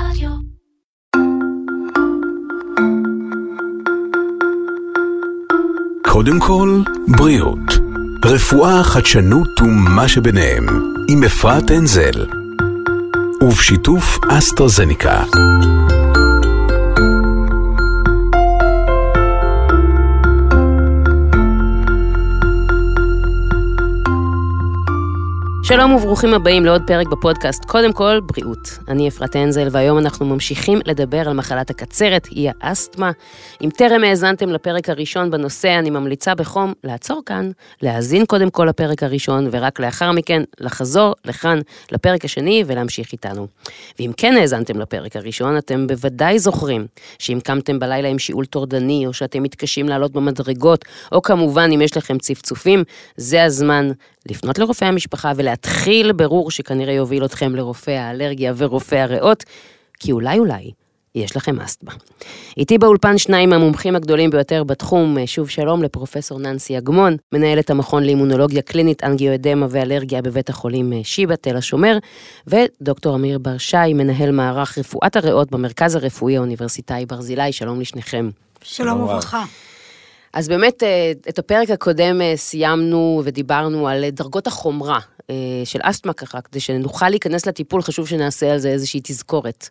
רדיו. קודם כל, בריאות. רפואה, חדשנות ומה שביניהם, עם אפרת אנזל. ובשיתוף אסטרזניקה. שלום וברוכים הבאים לעוד פרק בפודקאסט, קודם כל, בריאות. אני אפרת הנזל, והיום אנחנו ממשיכים לדבר על מחלת הקצרת, היא האסתמה. אם טרם האזנתם לפרק הראשון בנושא, אני ממליצה בחום לעצור כאן, להאזין קודם כל לפרק הראשון, ורק לאחר מכן לחזור לכאן לפרק השני ולהמשיך איתנו. ואם כן האזנתם לפרק הראשון, אתם בוודאי זוכרים שאם קמתם בלילה עם שיעול טורדני, או שאתם מתקשים לעלות במדרגות, או כמובן אם יש לכם צפצופים, זה הזמן לפנות לרופא המשפחה ולהתחיל ברור שכנראה יוביל אתכם לרופא האלרגיה ורופא הריאות, כי אולי אולי יש לכם אסתמה. איתי באולפן שניים מהמומחים הגדולים ביותר בתחום, שוב שלום לפרופסור ננסי אגמון, מנהלת המכון לאימונולוגיה קלינית, אנגיואדמה ואלרגיה בבית החולים שיבא תל השומר, ודוקטור אמיר בר שי, מנהל מערך רפואת הריאות במרכז הרפואי האוניברסיטאי ברזילי, שלום לשניכם. שלום וברכה. אז באמת, אה, את הפרק הקודם אה, סיימנו ודיברנו על דרגות החומרה אה, של אסתמה ככה, כדי שנוכל להיכנס לטיפול, חשוב שנעשה על זה איזושהי תזכורת.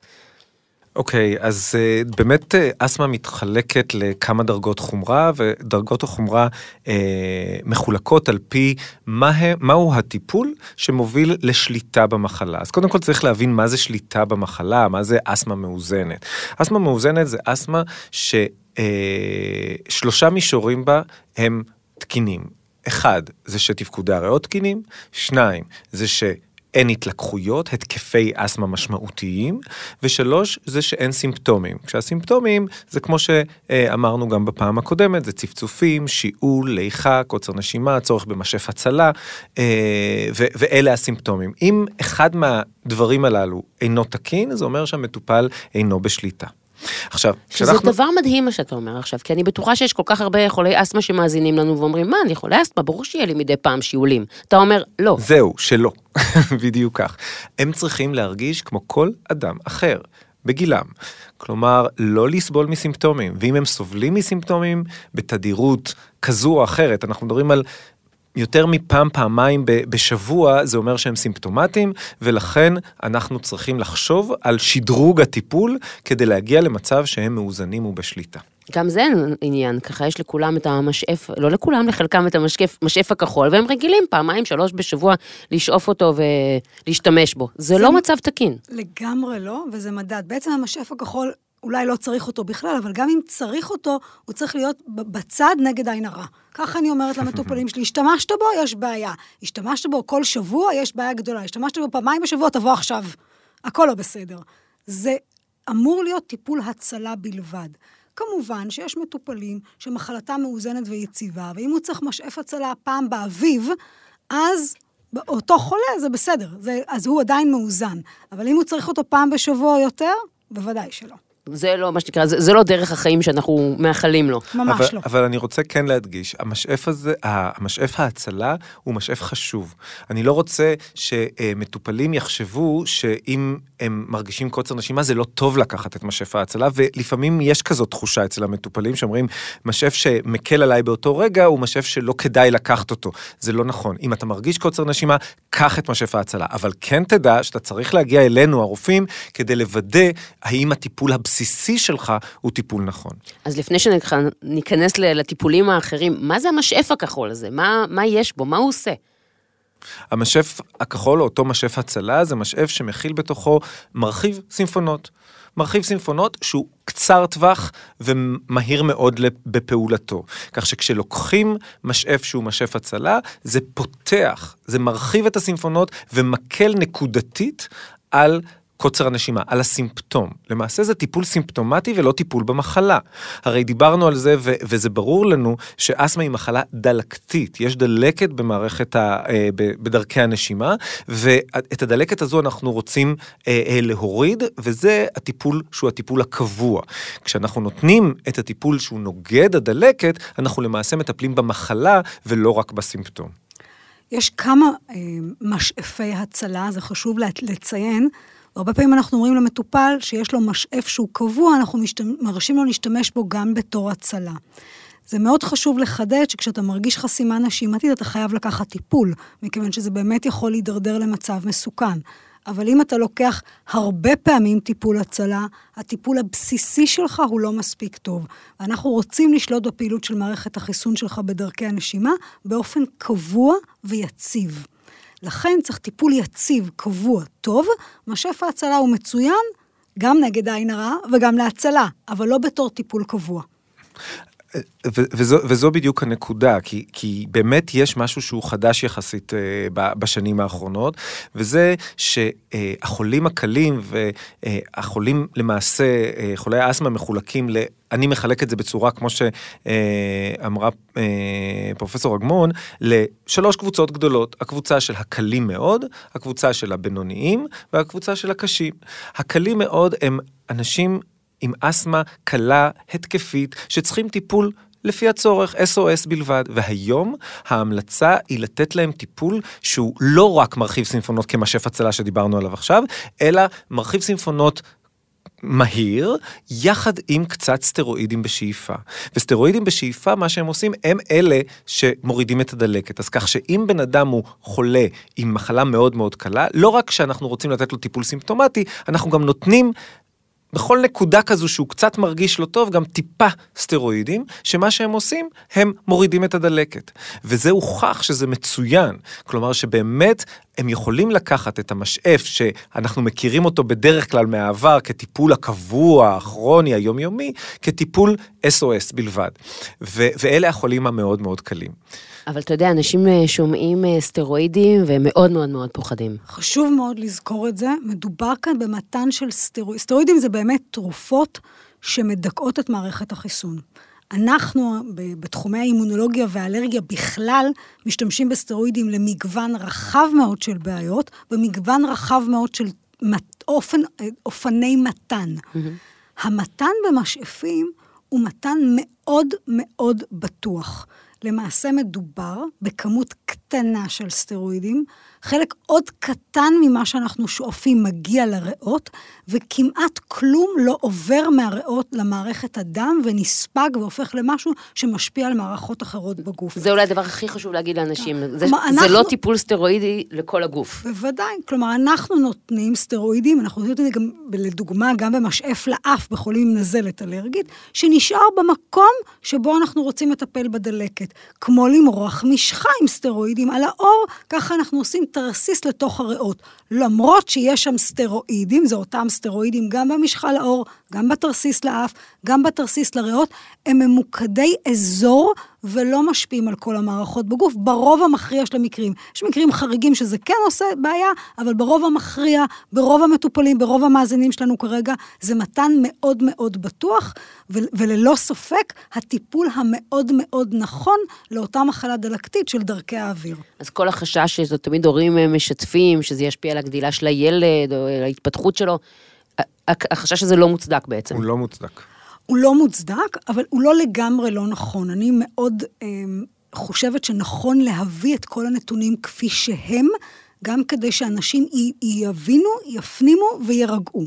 אוקיי, okay, אז uh, באמת אסתמה מתחלקת לכמה דרגות חומרה, ודרגות החומרה uh, מחולקות על פי מה, מהו הטיפול שמוביל לשליטה במחלה. אז קודם כל צריך להבין מה זה שליטה במחלה, מה זה אסתמה מאוזנת. אסתמה מאוזנת זה אסתמה ש... אה, שלושה מישורים בה הם תקינים. אחד, זה שתפקודי הריאות תקינים, שניים, זה שאין התלקחויות, התקפי אסתמה משמעותיים, ושלוש, זה שאין סימפטומים. כשהסימפטומים זה כמו שאמרנו גם בפעם הקודמת, זה צפצופים, שיעול, ליחה, קוצר נשימה, צורך במשף הצלה, אה, ואלה הסימפטומים. אם אחד מהדברים הללו אינו תקין, זה אומר שהמטופל אינו בשליטה. עכשיו, שזה כשאנחנו... דבר מדהים מה שאתה אומר עכשיו, כי אני בטוחה שיש כל כך הרבה חולי אסתמה שמאזינים לנו ואומרים, מה, אני חולה אסתמה, ברור שיהיה לי מדי פעם שיעולים. אתה אומר, לא. זהו, שלא. בדיוק כך. הם צריכים להרגיש כמו כל אדם אחר. בגילם. כלומר, לא לסבול מסימפטומים, ואם הם סובלים מסימפטומים בתדירות כזו או אחרת, אנחנו מדברים על יותר מפעם, פעמיים בשבוע, זה אומר שהם סימפטומטיים, ולכן אנחנו צריכים לחשוב על שדרוג הטיפול כדי להגיע למצב שהם מאוזנים ובשליטה. גם זה עניין, ככה יש לכולם את המשאף, לא לכולם, לחלקם את המשאף הכחול, והם רגילים פעמיים, שלוש בשבוע לשאוף אותו ולהשתמש בו. זה, זה לא מצב תקין. לגמרי לא, וזה מדד. בעצם המשאף הכחול אולי לא צריך אותו בכלל, אבל גם אם צריך אותו, הוא צריך להיות בצד נגד עין הרע. ככה אני אומרת למטופלים שלי, השתמשת בו, יש בעיה. השתמשת בו כל שבוע, יש בעיה גדולה. השתמשת בו פעמיים בשבוע, תבוא עכשיו. הכל לא בסדר. זה אמור להיות טיפול הצלה בלבד. כמובן שיש מטופלים שמחלתם מאוזנת ויציבה, ואם הוא צריך משאף הצלה פעם באביב, אז אותו חולה זה בסדר, זה, אז הוא עדיין מאוזן. אבל אם הוא צריך אותו פעם בשבוע יותר, בוודאי שלא. זה לא מה שנקרא, זה, זה לא דרך החיים שאנחנו מאחלים לו. ממש אבל, לא. אבל אני רוצה כן להדגיש, המשאף הזה, המשאף ההצלה הוא משאף חשוב. אני לא רוצה שמטופלים יחשבו שאם הם מרגישים קוצר נשימה, זה לא טוב לקחת את משאף ההצלה, ולפעמים יש כזאת תחושה אצל המטופלים שאומרים, משאף שמקל עליי באותו רגע הוא משאף שלא כדאי לקחת אותו. זה לא נכון. אם אתה מרגיש קוצר נשימה, קח את משאף ההצלה. אבל כן תדע שאתה צריך להגיע אלינו, הרופאים, כדי לוודא האם הטיפול הבסיסי... הבסיסי שלך הוא טיפול נכון. אז לפני שניכנס לטיפולים האחרים, מה זה המשאף הכחול הזה? מה, מה יש בו? מה הוא עושה? המשאף הכחול, או אותו משאף הצלה, זה משאף שמכיל בתוכו מרחיב סימפונות. מרחיב סימפונות שהוא קצר טווח ומהיר מאוד בפעולתו. כך שכשלוקחים משאף שהוא משאף הצלה, זה פותח, זה מרחיב את הסימפונות ומקל נקודתית על קוצר הנשימה, על הסימפטום. למעשה זה טיפול סימפטומטי ולא טיפול במחלה. הרי דיברנו על זה ו- וזה ברור לנו שאסתמה היא מחלה דלקתית, יש דלקת במערכת, ה- אה, בדרכי הנשימה, ואת הדלקת הזו אנחנו רוצים אה, אה, להוריד, וזה הטיפול שהוא הטיפול הקבוע. כשאנחנו נותנים את הטיפול שהוא נוגד הדלקת, אנחנו למעשה מטפלים במחלה ולא רק בסימפטום. יש כמה אה, משאפי הצלה, זה חשוב לציין. והרבה פעמים אנחנו אומרים למטופל שיש לו משאף שהוא קבוע, אנחנו מרשים לו להשתמש בו גם בתור הצלה. זה מאוד חשוב לחדד שכשאתה מרגיש חסימה נשימתית, אתה חייב לקחת טיפול, מכיוון שזה באמת יכול להידרדר למצב מסוכן. אבל אם אתה לוקח הרבה פעמים טיפול הצלה, הטיפול הבסיסי שלך הוא לא מספיק טוב. ואנחנו רוצים לשלוט בפעילות של מערכת החיסון שלך בדרכי הנשימה באופן קבוע ויציב. לכן צריך טיפול יציב, קבוע, טוב. משאף ההצלה הוא מצוין, גם נגד עין הרע וגם להצלה, אבל לא בתור טיפול קבוע. וזו, וזו בדיוק הנקודה, כי, כי באמת יש משהו שהוא חדש יחסית uh, בשנים האחרונות, וזה שהחולים הקלים והחולים למעשה, uh, חולי האסתמה מחולקים ל... אני מחלק את זה בצורה, כמו שאמרה פרופסור אגמון, לשלוש קבוצות גדולות. הקבוצה של הקלים מאוד, הקבוצה של הבינוניים והקבוצה של הקשים. הקלים מאוד הם אנשים עם אסתמה קלה, התקפית, שצריכים טיפול לפי הצורך, SOS בלבד. והיום ההמלצה היא לתת להם טיפול שהוא לא רק מרחיב סימפונות כמשאף הצלה שדיברנו עליו עכשיו, אלא מרחיב סימפונות מהיר, יחד עם קצת סטרואידים בשאיפה. וסטרואידים בשאיפה, מה שהם עושים, הם אלה שמורידים את הדלקת. אז כך שאם בן אדם הוא חולה עם מחלה מאוד מאוד קלה, לא רק שאנחנו רוצים לתת לו טיפול סימפטומטי, אנחנו גם נותנים בכל נקודה כזו שהוא קצת מרגיש לא טוב, גם טיפה סטרואידים, שמה שהם עושים, הם מורידים את הדלקת. וזה הוכח שזה מצוין. כלומר שבאמת הם יכולים לקחת את המשאף שאנחנו מכירים אותו בדרך כלל מהעבר כטיפול הקבוע, הכרוני, היומיומי, כטיפול SOS בלבד. ו- ואלה החולים המאוד מאוד קלים. אבל אתה יודע, אנשים אה, שומעים אה, סטרואידים והם מאוד מאוד מאוד פוחדים. חשוב מאוד לזכור את זה. מדובר כאן במתן של סטרואידים. סטרואידים זה באמת תרופות שמדכאות את מערכת החיסון. אנחנו בתחומי האימונולוגיה והאלרגיה בכלל משתמשים בסטרואידים למגוון רחב מאוד של בעיות, במגוון רחב מאוד של אופן, אופני מתן. Mm-hmm. המתן במשאפים הוא מתן מאוד מאוד בטוח. למעשה מדובר בכמות קטנה של סטרואידים, חלק עוד קטן ממה שאנחנו שואפים מגיע לריאות, וכמעט כלום לא עובר מהריאות למערכת הדם ונספג והופך למשהו שמשפיע על מערכות אחרות בגוף. זה אולי הדבר הכי חשוב להגיד לאנשים, זה, אנחנו, זה לא טיפול סטרואידי לכל הגוף. בוודאי, כלומר, אנחנו נותנים סטרואידים, אנחנו נותנים את זה גם, לדוגמה, גם במשאף לאף בחולים עם נזלת אלרגית, שנשאר במקום שבו אנחנו רוצים לטפל בדלקת. כמו למרוח משחה עם סטרואידים על האור, ככה אנחנו עושים תרסיס לתוך הריאות. למרות שיש שם סטרואידים, זה אותם סטרואידים גם במשחה לעור, גם בתרסיס לאף, גם בתרסיס לריאות, הם ממוקדי אזור ולא משפיעים על כל המערכות בגוף, ברוב המכריע של המקרים. יש מקרים חריגים שזה כן עושה בעיה, אבל ברוב המכריע, ברוב המטופלים, ברוב המאזינים שלנו כרגע, זה מתן מאוד מאוד בטוח, וללא ספק, הטיפול המאוד מאוד נכון לאותה מחלה דלקתית של דרכי האוויר. אז כל החשש שזה תמיד הורים משתפים, שזה ישפיע על הגדילה של הילד או על ההתפתחות שלו, החשש הזה לא מוצדק בעצם. הוא לא מוצדק. הוא לא מוצדק, אבל הוא לא לגמרי לא נכון. אני מאוד אה, חושבת שנכון להביא את כל הנתונים כפי שהם, גם כדי שאנשים יבינו, יפנימו וירגעו.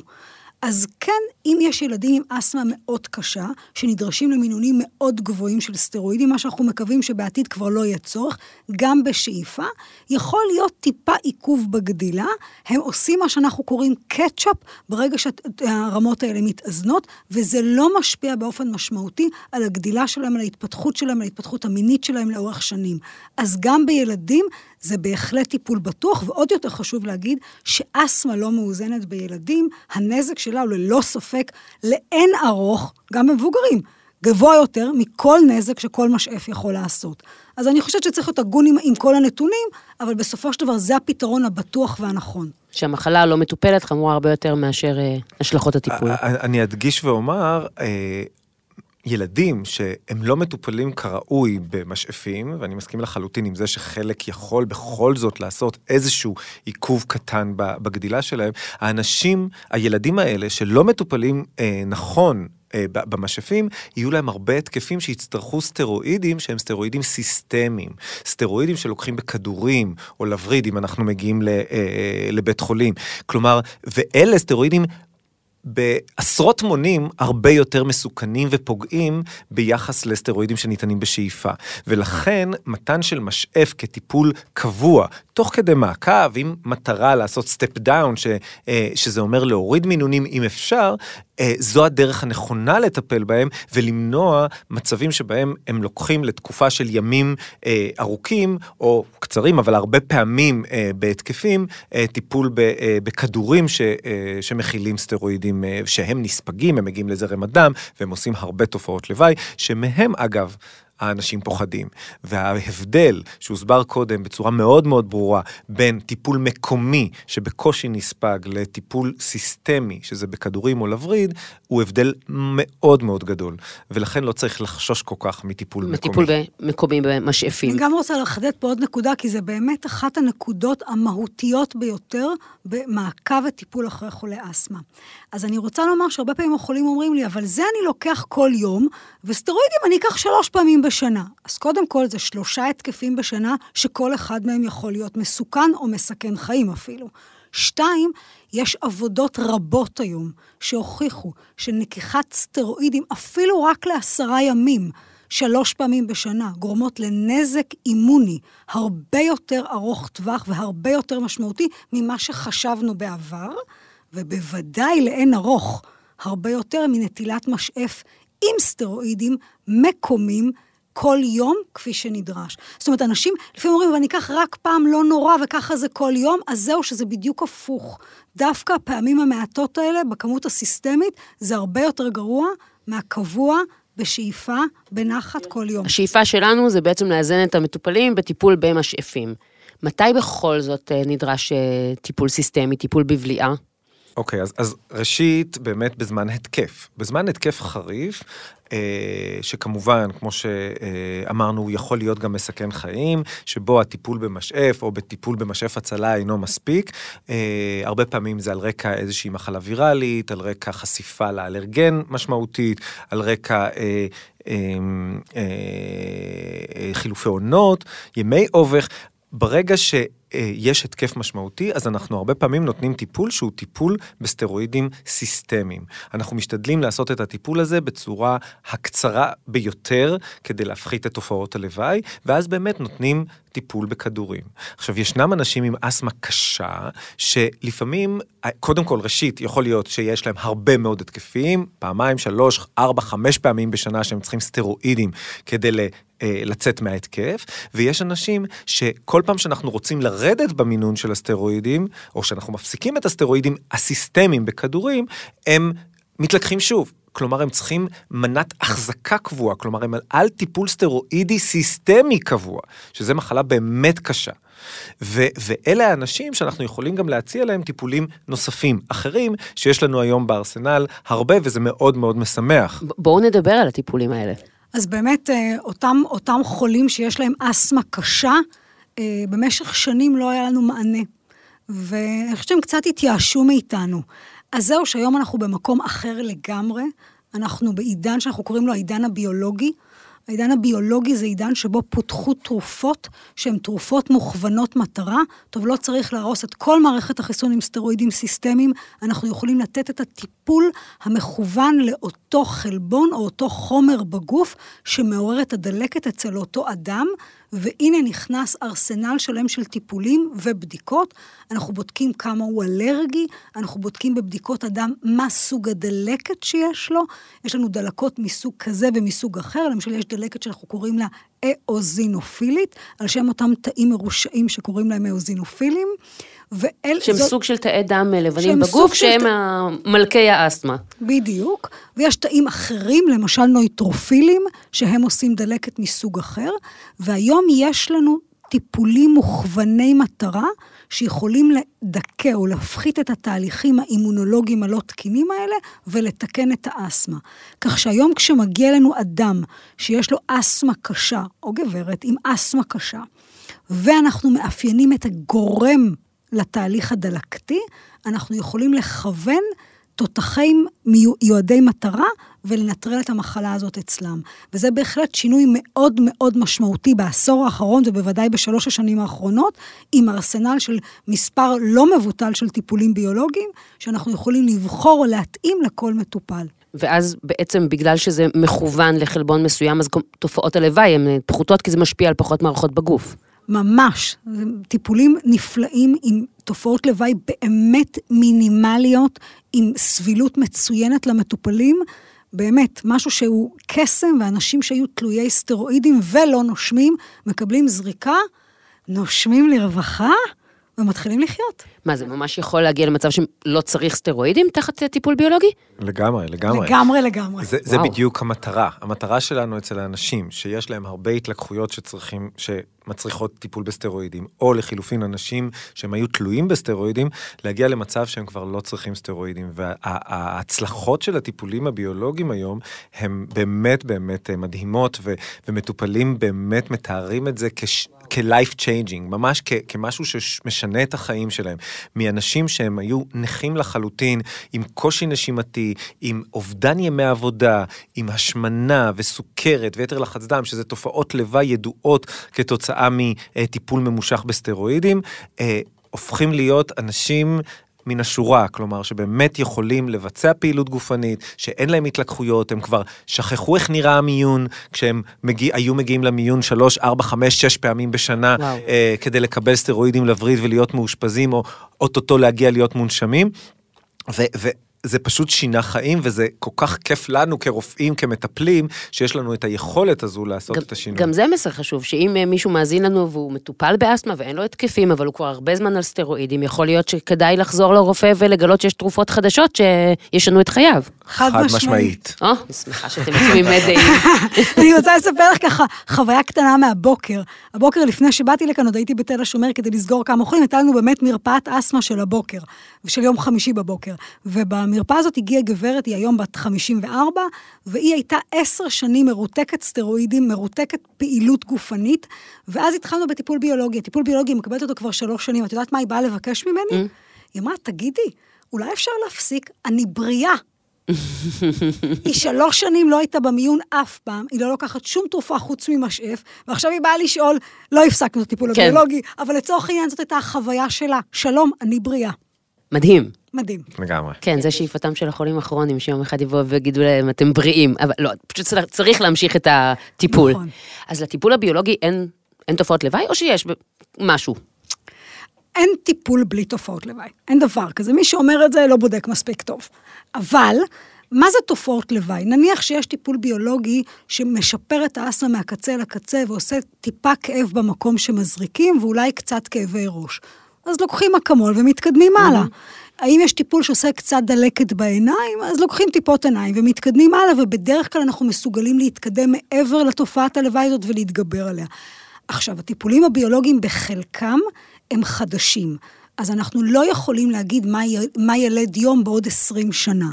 אז כן, אם יש ילדים עם אסתמה מאוד קשה, שנדרשים למינונים מאוד גבוהים של סטרואידים, מה שאנחנו מקווים שבעתיד כבר לא יהיה צורך, גם בשאיפה, יכול להיות טיפה עיכוב בגדילה. הם עושים מה שאנחנו קוראים קטשאפ ברגע שהרמות האלה מתאזנות, וזה לא משפיע באופן משמעותי על הגדילה שלהם, על ההתפתחות שלהם, על ההתפתחות המינית שלהם לאורך שנים. אז גם בילדים זה בהחלט טיפול בטוח, ועוד יותר חשוב להגיד שאסתמה לא מאוזנת בילדים, הנזק שלה הוא ללא ספק לאין ארוך, גם במבוגרים, גבוה יותר מכל נזק שכל משאף יכול לעשות. אז אני חושבת שצריך להיות הגון עם, עם כל הנתונים, אבל בסופו של דבר זה הפתרון הבטוח והנכון. שהמחלה לא מטופלת חמורה הרבה יותר מאשר אה, השלכות הטיפול. אני אדגיש ואומר, אה, ילדים שהם לא מטופלים כראוי במשאפים, ואני מסכים לחלוטין עם זה שחלק יכול בכל זאת לעשות איזשהו עיכוב קטן בגדילה שלהם, האנשים, הילדים האלה שלא מטופלים אה, נכון אה, במשאפים, יהיו להם הרבה התקפים שיצטרכו סטרואידים שהם סטרואידים סיסטמיים. סטרואידים שלוקחים בכדורים או לווריד, אם אנחנו מגיעים לבית חולים. כלומר, ואלה סטרואידים בעשרות מונים הרבה יותר מסוכנים ופוגעים ביחס לסטרואידים שניתנים בשאיפה. ולכן מתן של משאף כטיפול קבוע, תוך כדי מעקב, עם מטרה לעשות step down, ש, אה, שזה אומר להוריד מינונים אם אפשר, אה, זו הדרך הנכונה לטפל בהם ולמנוע מצבים שבהם הם לוקחים לתקופה של ימים אה, ארוכים או קצרים, אבל הרבה פעמים בהתקפים, טיפול בכדורים ש, שמכילים סטרואידים שהם נספגים, הם מגיעים לזרם הדם והם עושים הרבה תופעות לוואי, שמהם אגב, האנשים פוחדים. וההבדל שהוסבר קודם בצורה מאוד מאוד ברורה בין טיפול מקומי שבקושי נספג לטיפול סיסטמי, שזה בכדורים או לווריד, הוא הבדל מאוד מאוד גדול. ולכן לא צריך לחשוש כל כך מטיפול מקומי. מטיפול מקומי במשאפים. אני גם רוצה לחדד פה עוד נקודה, כי זה באמת אחת הנקודות המהותיות ביותר במעקב וטיפול אחרי חולי אסתמה. אז אני רוצה לומר שהרבה פעמים החולים אומרים לי, אבל זה אני לוקח כל יום, וסטרואידים אני אקח שלוש פעמים בשנה. אז קודם כל זה שלושה התקפים בשנה, שכל אחד מהם יכול להיות מסוכן או מסכן חיים אפילו. שתיים, יש עבודות רבות היום שהוכיחו שנקיחת סטרואידים, אפילו רק לעשרה ימים, שלוש פעמים בשנה, גורמות לנזק אימוני הרבה יותר ארוך טווח והרבה יותר משמעותי ממה שחשבנו בעבר, ובוודאי לאין ארוך הרבה יותר מנטילת משאף עם סטרואידים מקומיים כל יום כפי שנדרש. זאת אומרת, אנשים לפעמים אומרים, ואני אקח רק פעם לא נורא וככה זה כל יום, אז זהו שזה בדיוק הפוך. דווקא הפעמים המעטות האלה, בכמות הסיסטמית, זה הרבה יותר גרוע מהקבוע בשאיפה בנחת כל יום. השאיפה שלנו זה בעצם לאזן את המטופלים בטיפול במשאפים. מתי בכל זאת אה, נדרש אה, טיפול סיסטמי, טיפול בבליעה? אוקיי, אז, אז ראשית, באמת בזמן התקף. בזמן התקף חריף, אה, שכמובן, כמו שאמרנו, הוא יכול להיות גם מסכן חיים, שבו הטיפול במשאף או בטיפול במשאף הצלה אינו מספיק. אה, הרבה פעמים זה על רקע איזושהי מחלה ויראלית, על רקע חשיפה לאלרגן משמעותית, על רקע... אה, חילופי עונות, ימי אובך, ברגע שיש התקף משמעותי, אז אנחנו הרבה פעמים נותנים טיפול שהוא טיפול בסטרואידים סיסטמיים. אנחנו משתדלים לעשות את הטיפול הזה בצורה הקצרה ביותר, כדי להפחית את תופעות הלוואי, ואז באמת נותנים טיפול בכדורים. עכשיו, ישנם אנשים עם אסתמה קשה, שלפעמים, קודם כל, ראשית, יכול להיות שיש להם הרבה מאוד התקפים, פעמיים, שלוש, ארבע, חמש פעמים בשנה שהם צריכים סטרואידים כדי אה, לצאת מההתקף, ויש אנשים שכל פעם שאנחנו רוצים לרדת במינון של הסטרואידים, או שאנחנו מפסיקים את הסטרואידים הסיסטמיים בכדורים, הם מתלקחים שוב. כלומר, הם צריכים מנת החזקה קבועה, כלומר, הם על טיפול סטרואידי סיסטמי קבוע, שזה מחלה באמת קשה. ו- ואלה האנשים שאנחנו יכולים גם להציע להם טיפולים נוספים, אחרים, שיש לנו היום בארסנל הרבה, וזה מאוד מאוד משמח. בואו נדבר על הטיפולים האלה. אז באמת, אה, אותם, אותם חולים שיש להם אסתמה קשה, אה, במשך שנים לא היה לנו מענה. ואני חושבת שהם קצת התייאשו מאיתנו. אז זהו, שהיום אנחנו במקום אחר לגמרי. אנחנו בעידן שאנחנו קוראים לו העידן הביולוגי. העידן הביולוגי זה עידן שבו פותחו תרופות שהן תרופות מוכוונות מטרה. טוב, לא צריך להרוס את כל מערכת החיסון עם סטרואידים סיסטמיים, אנחנו יכולים לתת את הטיפול המכוון לאותו חלבון או אותו חומר בגוף שמעורר את הדלקת אצל אותו אדם, והנה נכנס ארסנל שלם של טיפולים ובדיקות. אנחנו בודקים כמה הוא אלרגי, אנחנו בודקים בבדיקות אדם מה סוג הדלקת שיש לו. יש לנו דלקות מסוג כזה ומסוג אחר, למשל יש דלקת שאנחנו קוראים לה אאוזינופילית, על שם אותם תאים מרושעים שקוראים להם אאוזינופילים. ואל... שהם זאת... סוג של תאי דם לבנים בגוף, שהם ת... מלכי האסתמה. בדיוק. ויש תאים אחרים, למשל נויטרופילים, שהם עושים דלקת מסוג אחר, והיום יש לנו טיפולים מוכווני מטרה, שיכולים לדכא או להפחית את התהליכים האימונולוגיים הלא תקינים האלה ולתקן את האסתמה. כך שהיום כשמגיע לנו אדם שיש לו אסתמה קשה, או גברת עם אסתמה קשה, ואנחנו מאפיינים את הגורם לתהליך הדלקתי, אנחנו יכולים לכוון תותחים מיועדי מטרה ולנטרל את המחלה הזאת אצלם. וזה בהחלט שינוי מאוד מאוד משמעותי בעשור האחרון, ובוודאי בשלוש השנים האחרונות, עם ארסנל של מספר לא מבוטל של טיפולים ביולוגיים, שאנחנו יכולים לבחור או להתאים לכל מטופל. ואז בעצם בגלל שזה מכוון לחלבון מסוים, אז תופעות הלוואי הן פחותות כי זה משפיע על פחות מערכות בגוף. ממש. טיפולים נפלאים עם תופעות לוואי באמת מינימליות, עם סבילות מצוינת למטופלים. באמת, משהו שהוא קסם, ואנשים שהיו תלויי סטרואידים ולא נושמים, מקבלים זריקה, נושמים לרווחה ומתחילים לחיות. מה, זה ממש יכול להגיע למצב שלא צריך סטרואידים תחת טיפול ביולוגי? לגמרי, לגמרי. לגמרי, לגמרי. זה, זה בדיוק המטרה. המטרה שלנו אצל האנשים, שיש להם הרבה התלקחויות שצריכים, שמצריכות טיפול בסטרואידים, או לחילופין אנשים שהם היו תלויים בסטרואידים, להגיע למצב שהם כבר לא צריכים סטרואידים. וההצלחות של הטיפולים הביולוגיים היום, הן באמת באמת מדהימות, ו, ומטופלים באמת מתארים את זה כש... כ-life changing, ממש כ- כמשהו שמשנה את החיים שלהם. מאנשים שהם היו נכים לחלוטין, עם קושי נשימתי, עם אובדן ימי עבודה, עם השמנה וסוכרת ויתר לחץ דם, שזה תופעות לוואי ידועות כתוצאה מטיפול ממושך בסטרואידים. אה, הופכים להיות אנשים מן השורה, כלומר שבאמת יכולים לבצע פעילות גופנית, שאין להם התלקחויות, הם כבר שכחו איך נראה המיון, כשהם מגיע, היו מגיעים למיון 3, 4, 5, 6 פעמים בשנה, אה, כדי לקבל סטרואידים לווריד ולהיות מאושפזים, או אוטוטו להגיע להיות מונשמים. ו- ו- זה פשוט שינה חיים, וזה כל כך כיף לנו כרופאים, כמטפלים, שיש לנו את היכולת הזו לעשות גם, את השינוי. גם זה מסר חשוב, שאם אה, מישהו מאזין לנו והוא מטופל באסתמה ואין לו התקפים, אבל הוא כבר הרבה זמן על סטרואידים, יכול להיות שכדאי לחזור לרופא ולגלות שיש תרופות חדשות שישנו את חייו. חד, חד משמעית. משמעית. או, אני שמחה שאתם תמימי דעים. אני רוצה לספר לך ככה חוויה קטנה מהבוקר. הבוקר לפני שבאתי לכאן, עוד הייתי בתל השומר כדי לסגור כמה חולים, הייתה לנו באמת מרפאת אסתמה של הבוקר, של יום חמישי בבוקר. ובמרפאה הזאת הגיעה גברת, היא היום בת 54, והיא הייתה עשר שנים מרותקת סטרואידים, מרותקת פעילות גופנית, ואז התחלנו בטיפול ביולוגי. הטיפול ביולוגי, היא מקבלת אותו כבר שלוש שנים. את יודעת מה היא באה לבקש ממני? Mm. היא אמרה, תגידי, אולי אפשר להפסיק? אני בריאה. היא שלוש שנים לא הייתה במיון אף פעם, היא לא לוקחת שום תרופה חוץ ממשאף, ועכשיו היא באה לשאול, לא הפסקנו את הטיפול כן. הביולוגי, אבל לצורך העניין זאת הייתה החוויה שלה. שלום, אני בריאה. מדהים. מדהים. לגמרי. כן, זה שאיפתם של החולים הכרוניים, שיום אחד יבואו ויגידו להם, אתם בריאים. אבל לא, פשוט צריך- להמשיך את הטיפול. נכון. אז לטיפול הביולוגי אין, אין תופעות לוואי, או שיש משהו? אין טיפול בלי תופעות לוואי. אין דבר כזה. מי שאומר את זה לא בודק מספיק טוב. אבל, מה זה תופעות לוואי? נניח שיש טיפול ביולוגי שמשפר את האסתמה מהקצה לקצה ועושה טיפה כאב במקום שמזריקים, ואולי קצת כאבי ראש. אז לוקחים אקמול ומתקדמים הלאה. האם יש טיפול שעושה קצת דלקת בעיניים? אז לוקחים טיפות עיניים ומתקדמים הלאה, ובדרך כלל אנחנו מסוגלים להתקדם מעבר לתופעת הלוואי הזאת ולהתגבר עליה. עכשיו, הטיפולים הביולוגיים בחלקם הם חדשים. אז אנחנו לא יכולים להגיד מה. מה ילד יום בעוד 20 שנה.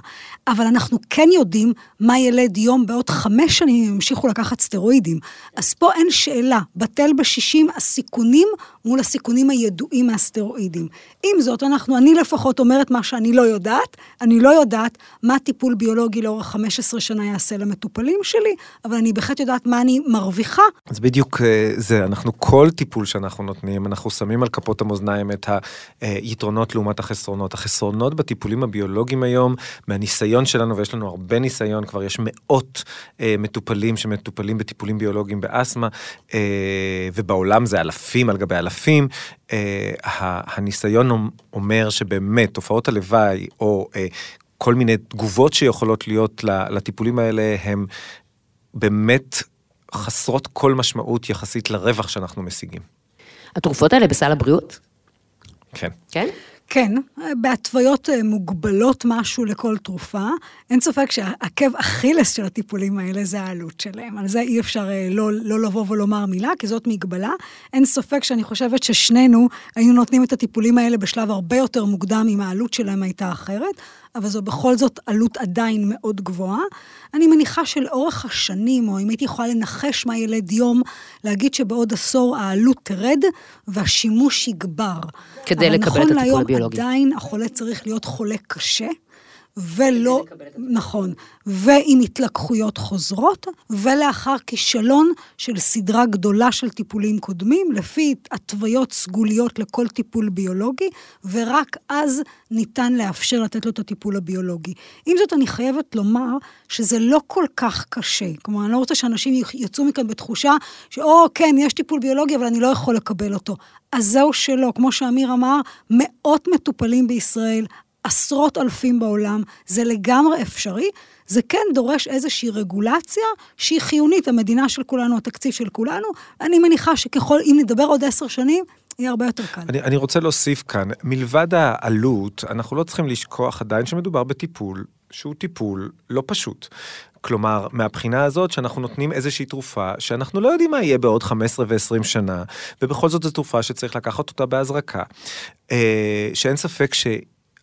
אבל אנחנו כן יודעים מה ילד יום בעוד חמש שנים אם ימשיכו לקחת סטרואידים. אז פה אין שאלה, בטל בשישים הסיכונים מול הסיכונים הידועים מהסטרואידים. עם זאת, אנחנו, אני לפחות אומרת מה שאני לא יודעת, אני לא יודעת מה טיפול ביולוגי לאורך 15 שנה יעשה למטופלים שלי, אבל אני בהחלט יודעת מה אני מרוויחה. אז בדיוק אה, זה, אנחנו כל טיפול שאנחנו נותנים, אנחנו שמים על כפות המאזניים את היתרונות לעומת החסרונות. החסרונות בטיפולים הביולוגיים היום, מהניסיון שלנו, ויש לנו הרבה ניסיון, כבר יש מאות אה, מטופלים שמטופלים בטיפולים ביולוגיים באסתמה, אה, ובעולם זה אלפים על גבי אלפים. אה, הניסיון אומר שבאמת תופעות הלוואי, או אה, כל מיני תגובות שיכולות להיות לטיפולים האלה, הם באמת חסרות כל משמעות יחסית לרווח שאנחנו משיגים. התרופות האלה בסל הבריאות? כן. כן? כן, בהתוויות אה, מוגבלות משהו לכל תרופה. אין ספק שהעקב אכילס של הטיפולים האלה זה העלות שלהם. על זה אי אפשר אה, לא, לא לבוא ולומר מילה, כי זאת מגבלה. אין ספק שאני חושבת ששנינו היינו נותנים את הטיפולים האלה בשלב הרבה יותר מוקדם אם העלות שלהם הייתה אחרת, אבל זו בכל זאת עלות עדיין מאוד גבוהה. אני מניחה שלאורך השנים, או אם הייתי יכולה לנחש מה ילד יום, להגיד שבעוד עשור העלות תרד והשימוש יגבר. כדי לקבל את נכון הטיפול להיום הביולוגי. עדיין החולה צריך להיות חולה קשה, ולא, נכון, ועם התלקחויות חוזרות, ולאחר כישלון של סדרה גדולה של טיפולים קודמים, לפי התוויות סגוליות לכל טיפול ביולוגי, ורק אז ניתן לאפשר לתת לו את הטיפול הביולוגי. עם זאת, אני חייבת לומר שזה לא כל כך קשה. כלומר, אני לא רוצה שאנשים יצאו מכאן בתחושה שאו, כן, יש טיפול ביולוגי, אבל אני לא יכול לקבל אותו. אז זהו שלא. כמו שאמיר אמר, מאות מטופלים בישראל, עשרות אלפים בעולם, זה לגמרי אפשרי. זה כן דורש איזושהי רגולציה שהיא חיונית, המדינה של כולנו, התקציב של כולנו. אני מניחה שככל, אם נדבר עוד עשר שנים, יהיה הרבה יותר קל. אני, אני רוצה להוסיף כאן, מלבד העלות, אנחנו לא צריכים לשכוח עדיין שמדובר בטיפול שהוא טיפול לא פשוט. כלומר, מהבחינה הזאת שאנחנו נותנים איזושהי תרופה שאנחנו לא יודעים מה יהיה בעוד 15 ו-20 שנה, ובכל זאת זו תרופה שצריך לקחת אותה בהזרקה. אה, שאין ספק ש...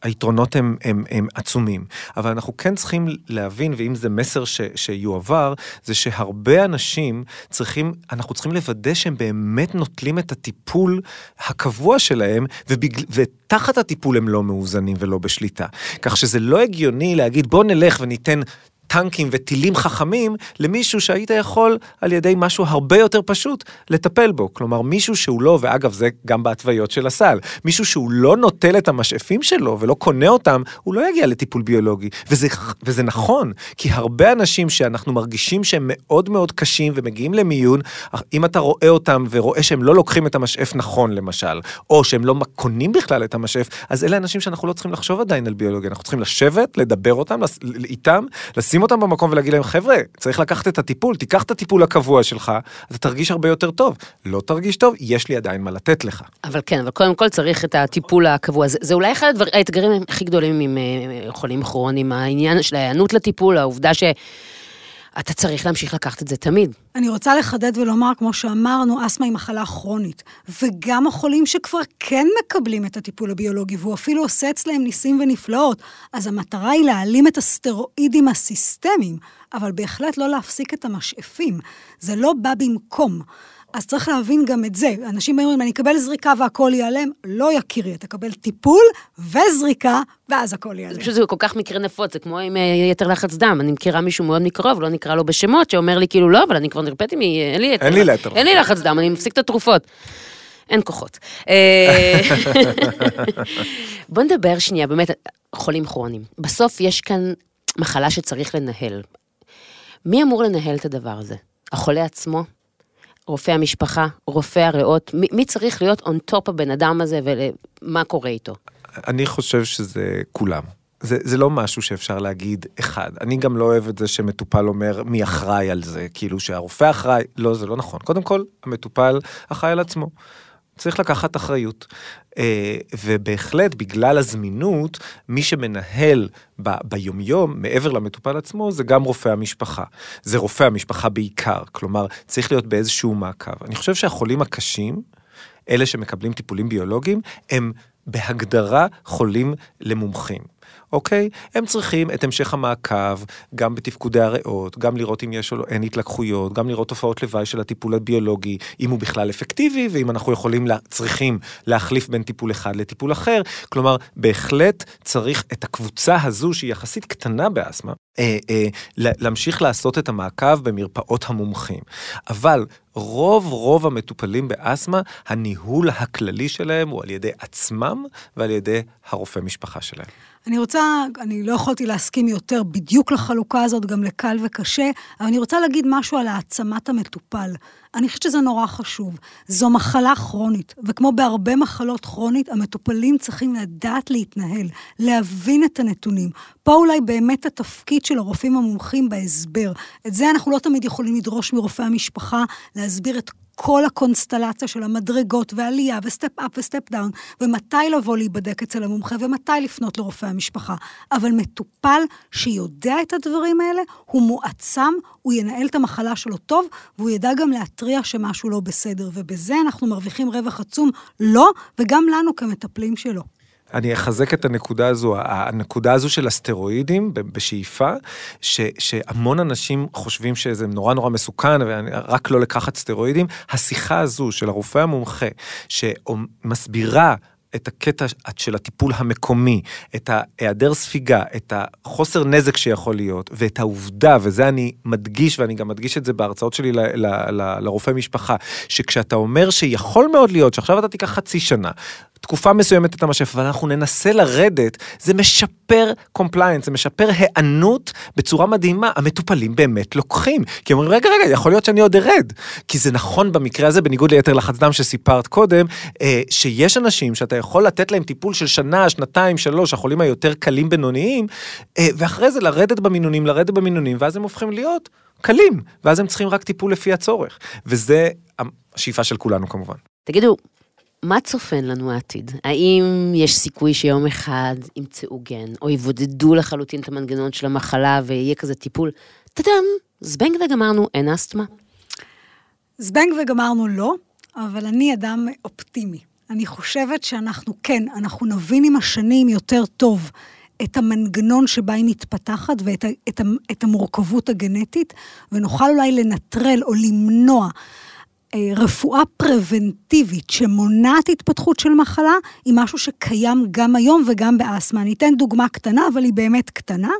היתרונות הם, הם, הם עצומים, אבל אנחנו כן צריכים להבין, ואם זה מסר ש, שיועבר, זה שהרבה אנשים צריכים, אנחנו צריכים לוודא שהם באמת נוטלים את הטיפול הקבוע שלהם, ובגל, ותחת הטיפול הם לא מאוזנים ולא בשליטה. כך שזה לא הגיוני להגיד בוא נלך וניתן טנקים וטילים חכמים למישהו שהיית יכול על ידי משהו הרבה יותר פשוט לטפל בו. כלומר, מישהו שהוא לא, ואגב, זה גם בהתוויות של הסל, מישהו שהוא לא נוטל את המשאפים שלו ולא קונה אותם, הוא לא יגיע לטיפול ביולוגי. וזה, וזה נכון, כי הרבה אנשים שאנחנו מרגישים שהם מאוד מאוד קשים ומגיעים למיון, אם אתה רואה אותם ורואה שהם לא לוקחים את המשאף נכון, למשל, או שהם לא קונים בכלל את המשאף, אז אלה אנשים שאנחנו לא צריכים לחשוב עדיין על ביולוגיה, אנחנו צריכים לשבת, לדבר אותם, איתם, לשים אותם במקום ולהגיד להם, חבר'ה, צריך לקחת את הטיפול, תיקח את הטיפול הקבוע שלך, אתה תרגיש הרבה יותר טוב. לא תרגיש טוב, יש לי עדיין מה לתת לך. אבל כן, אבל קודם כל צריך את הטיפול הקבוע. זה, זה אולי אחד הדבר, האתגרים הכי גדולים עם uh, חולים כרוניים, העניין של ההיענות לטיפול, העובדה ש... אתה צריך להמשיך לקחת את זה תמיד. אני רוצה לחדד ולומר, כמו שאמרנו, אסתמה היא מחלה כרונית. וגם החולים שכבר כן מקבלים את הטיפול הביולוגי, והוא אפילו עושה אצלהם ניסים ונפלאות, אז המטרה היא להעלים את הסטרואידים הסיסטמיים, אבל בהחלט לא להפסיק את המשאפים. זה לא בא במקום. אז צריך להבין גם את זה. אנשים אומרים, אני אקבל זריקה והכל ייעלם. לא יקירי, אתה תקבל טיפול וזריקה, ואז הכל ייעלם. פשוט זה כל כך מקרה נפוץ, זה כמו עם אה, יתר לחץ דם. אני מכירה מישהו מאוד מקרוב, לא נקרא לו בשמות, שאומר לי כאילו, לא, אבל אני כבר נרפאתי מ... אין לי יתר. אין לי יתר. אין לי לחץ דם, אני מפסיק את התרופות. אין כוחות. אה, בוא נדבר שנייה, באמת, חולים כרוניים. בסוף יש כאן מחלה שצריך לנהל. מי אמור לנהל את הדבר הזה? החולה עצמו? רופא המשפחה, רופא הריאות, מי, מי צריך להיות on top הבן אדם הזה ומה קורה איתו? אני חושב שזה כולם. זה, זה לא משהו שאפשר להגיד אחד. אני גם לא אוהב את זה שמטופל אומר מי אחראי על זה, כאילו שהרופא אחראי, לא, זה לא נכון. קודם כל, המטופל אחראי על עצמו. צריך לקחת אחריות. אה, ובהחלט, בגלל הזמינות, מי שמנהל ב, ביומיום, מעבר למטופל עצמו, זה גם רופא המשפחה. זה רופא המשפחה בעיקר, כלומר, צריך להיות באיזשהו מעקב. אני חושב שהחולים הקשים, אלה שמקבלים טיפולים ביולוגיים, הם בהגדרה חולים למומחים. אוקיי? הם צריכים את המשך המעקב, גם בתפקודי הריאות, גם לראות אם יש או לא, אין התלקחויות, גם לראות תופעות לוואי של הטיפול הביולוגי, אם הוא בכלל אפקטיבי, ואם אנחנו יכולים, לה, צריכים להחליף בין טיפול אחד לטיפול אחר. כלומר, בהחלט צריך את הקבוצה הזו, שהיא יחסית קטנה באסתמה, אה, אה, להמשיך לעשות את המעקב במרפאות המומחים. אבל רוב רוב המטופלים באסתמה, הניהול הכללי שלהם הוא על ידי עצמם ועל ידי הרופא משפחה שלהם. אני רוצה, אני לא יכולתי להסכים יותר בדיוק לחלוקה הזאת, גם לקל וקשה, אבל אני רוצה להגיד משהו על העצמת המטופל. אני חושבת שזה נורא חשוב. זו מחלה כרונית, וכמו בהרבה מחלות כרונית, המטופלים צריכים לדעת להתנהל, להבין את הנתונים. פה אולי באמת התפקיד של הרופאים המומחים בהסבר. את זה אנחנו לא תמיד יכולים לדרוש מרופאי המשפחה, להסביר את כל הקונסטלציה של המדרגות ועלייה ו step up ו step down, ומתי לבוא להיבדק אצל המומחה ומתי לפנות לרופא המשפחה. אבל מטופל שיודע את הדברים האלה, הוא מועצם, הוא ינהל את המחלה שלו טוב, והוא ידע גם להתריע שמשהו לא בסדר. ובזה אנחנו מרוויחים רווח עצום לו, לא, וגם לנו כמטפלים שלו. אני אחזק את הנקודה הזו, הנקודה הזו של הסטרואידים בשאיפה, ש, שהמון אנשים חושבים שזה נורא נורא מסוכן ורק לא לקחת סטרואידים, השיחה הזו של הרופא המומחה שמסבירה את הקטע של הטיפול המקומי, את ההיעדר ספיגה, את החוסר נזק שיכול להיות, ואת העובדה, וזה אני מדגיש, ואני גם מדגיש את זה בהרצאות שלי ל, ל, ל, לרופא משפחה, שכשאתה אומר שיכול מאוד להיות שעכשיו אתה תיקח חצי שנה, תקופה מסוימת את המשאף, אבל אנחנו ננסה לרדת, זה משפר compliance, זה משפר היענות בצורה מדהימה. המטופלים באמת לוקחים, כי אומרים, רגע, רגע, יכול להיות שאני עוד ארד. כי זה נכון במקרה הזה, בניגוד ליתר לחץ דם שסיפרת קודם, אה, שיש אנשים שאתה יכול לתת להם טיפול של שנה, שנתיים, שלוש, החולים היותר קלים בינוניים, אה, ואחרי זה לרדת במינונים, לרדת במינונים, ואז הם הופכים להיות קלים, ואז הם צריכים רק טיפול לפי הצורך. וזה השאיפה של כולנו כמובן. תגידו, מה צופן לנו העתיד? האם יש סיכוי שיום אחד ימצאו גן, או יבודדו לחלוטין את המנגנון של המחלה ויהיה כזה טיפול? טאדם, זבנג וגמרנו, אין אסתמה. זבנג וגמרנו לא, אבל אני אדם אופטימי. אני חושבת שאנחנו כן, אנחנו נבין עם השנים יותר טוב את המנגנון שבה היא מתפתחת ואת את, את המורכבות הגנטית, ונוכל אולי לנטרל או למנוע רפואה פרוונטיבית שמונעת התפתחות של מחלה, היא משהו שקיים גם היום וגם באסתמה. אני אתן דוגמה קטנה, אבל היא באמת קטנה.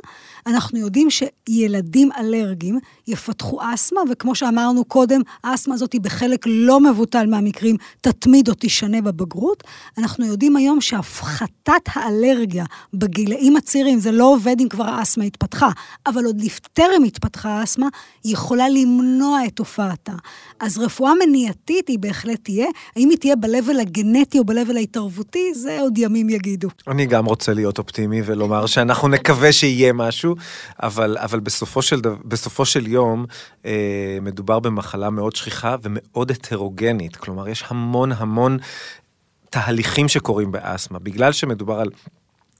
אנחנו יודעים שילדים אלרגיים יפתחו אסתמה, וכמו שאמרנו קודם, האסתמה הזאת היא בחלק לא מבוטל מהמקרים תתמיד או תשנה בבגרות. אנחנו יודעים היום שהפחתת האלרגיה בגילאים הצעירים, זה לא עובד אם כבר האסתמה התפתחה, אבל עוד לפטרם התפתחה האסתמה, היא יכולה למנוע את תופעתה. אז רפואה מניעתית היא בהחלט תהיה. האם היא תהיה ב-level הגנטי או ב-level ההתערבותי, זה עוד ימים יגידו. אני גם רוצה להיות אופטימי ולומר שאנחנו נקווה שיהיה משהו, אבל, אבל בסופו, של, בסופו של יום אה, מדובר במחלה מאוד שכיחה ומאוד הטרוגנית. כלומר, יש המון המון תהליכים שקורים באסתמה. בגלל שמדובר על...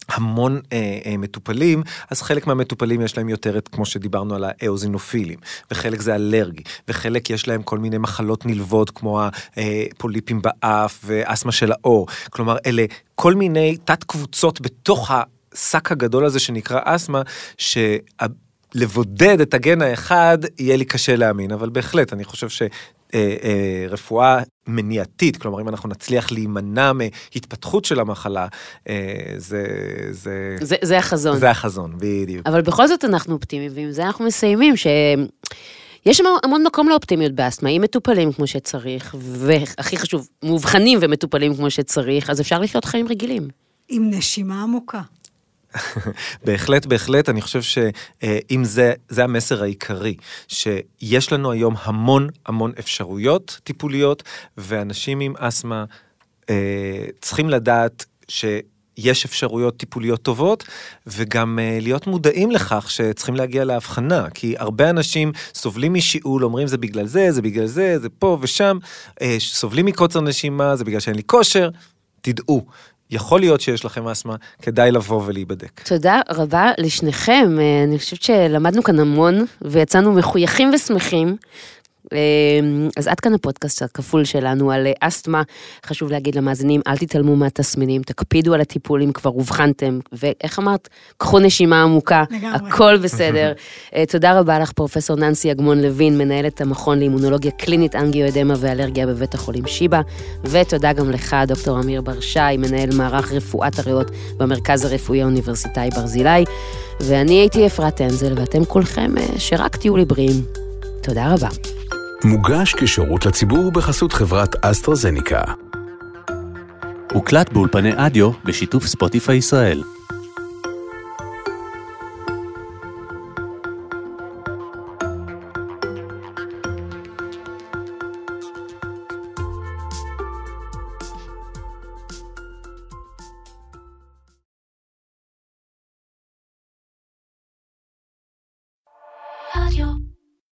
המון אה, אה, מטופלים, אז חלק מהמטופלים יש להם יותר את, כמו שדיברנו על האאוזינופילים, וחלק זה אלרגי, וחלק יש להם כל מיני מחלות נלוות, כמו הפוליפים באף ואסתמה של האור. כלומר, אלה כל מיני תת קבוצות בתוך השק הגדול הזה שנקרא אסתמה, שלבודד את הגן האחד יהיה לי קשה להאמין, אבל בהחלט, אני חושב ש... אה, אה, רפואה מניעתית, כלומר אם אנחנו נצליח להימנע מהתפתחות של המחלה, אה, זה... זה, זה, זה החזון. זה החזון, בדיוק. אבל בכל זאת אנחנו אופטימיים, ועם זה אנחנו מסיימים, ש... יש שם המון מקום לאופטימיות באסתמה, אם מטופלים כמו שצריך, והכי חשוב, מאובחנים ומטופלים כמו שצריך, אז אפשר לחיות חיים רגילים. עם נשימה עמוקה. בהחלט, בהחלט, אני חושב שאם זה, זה המסר העיקרי, שיש לנו היום המון המון אפשרויות טיפוליות, ואנשים עם אסתמה אה, צריכים לדעת ש... יש אפשרויות טיפוליות טובות, וגם uh, להיות מודעים לכך שצריכים להגיע להבחנה, כי הרבה אנשים סובלים משיעול, אומרים זה בגלל זה, זה בגלל זה, זה פה ושם, uh, סובלים מקוצר נשימה, זה בגלל שאין לי כושר, תדעו יכול להיות שיש לכם אסתמה, כדאי לבוא ולהיבדק. תודה רבה לשניכם, אה, אני חושבת שלמדנו כאן המון, ויצאנו מחויכים ושמחים. אמ, אז עד כאן הפודקאסט הכפול שלנו על אסתמה. חשוב להגיד למאזינים, אל תתעלמו מהתסמינים, תקפידו על הטיפול אם כבר אובחנתם, ואיך אמרת? קחו נשימה עמוקה, לגמרי. הכל בסדר. אה, תודה רבה לך, פרופ' ננסי אגמון לוין, מנהלת המכון לאימונולוגיה קלינית, אנגיואדמה ואלרגיה בבית החולים שיבא, ותודה גם לך, דוקטור אמיר בר שי, מנהל מערך רפואת הריאות במרכז הרפואי האוניברסיטאי ברזילי, ואני הייתי אפרת אנזל, ואתם כולכם אה, שרק תהיו לי בריאים. תודה רבה. מוגש כשירות לציבור בחסות חברת אסטרזניקה. הוקלט באולפני אדיו בשיתוף ספוטיפיי ישראל.